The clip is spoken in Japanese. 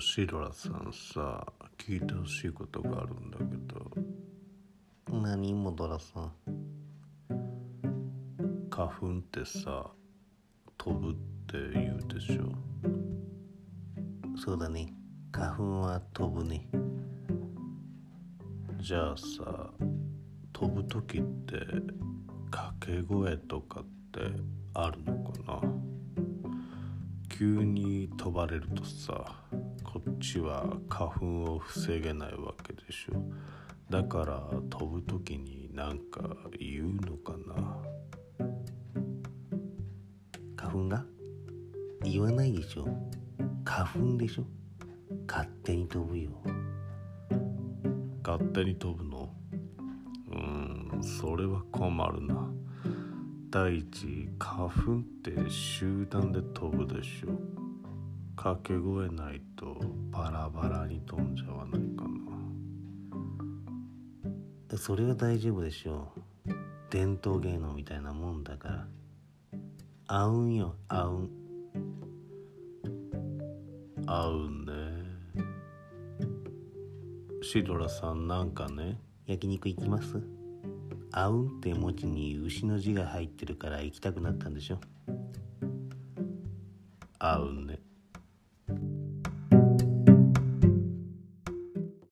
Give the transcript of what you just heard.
シドラさんさ聞いてほしいことがあるんだけど。何もドラさん？花粉ってさ飛ぶって言うでしょ。そうだね。花粉は飛ぶね。じゃあさ飛ぶ時って掛け声とかってあるのかな？急に飛ばれるとさこっちは花粉を防げないわけでしょ。だから飛ぶ時になんか言うのかな。花粉が？言わないでしょ。花粉でしょ。勝手に飛ぶよ。勝手に飛ぶの？うーんそれは困るな。第一花粉って集団で飛ぶでしょ掛け声ないとバラバラに飛んじゃわないかな。それは大丈夫でしょう。伝統芸能みたいなもんだから。あうんよ。あう。ん合うね。シドラさんなんかね。焼肉行きます？あうんって文字に牛の字が入ってるから行きたくなったんでしょ？合うね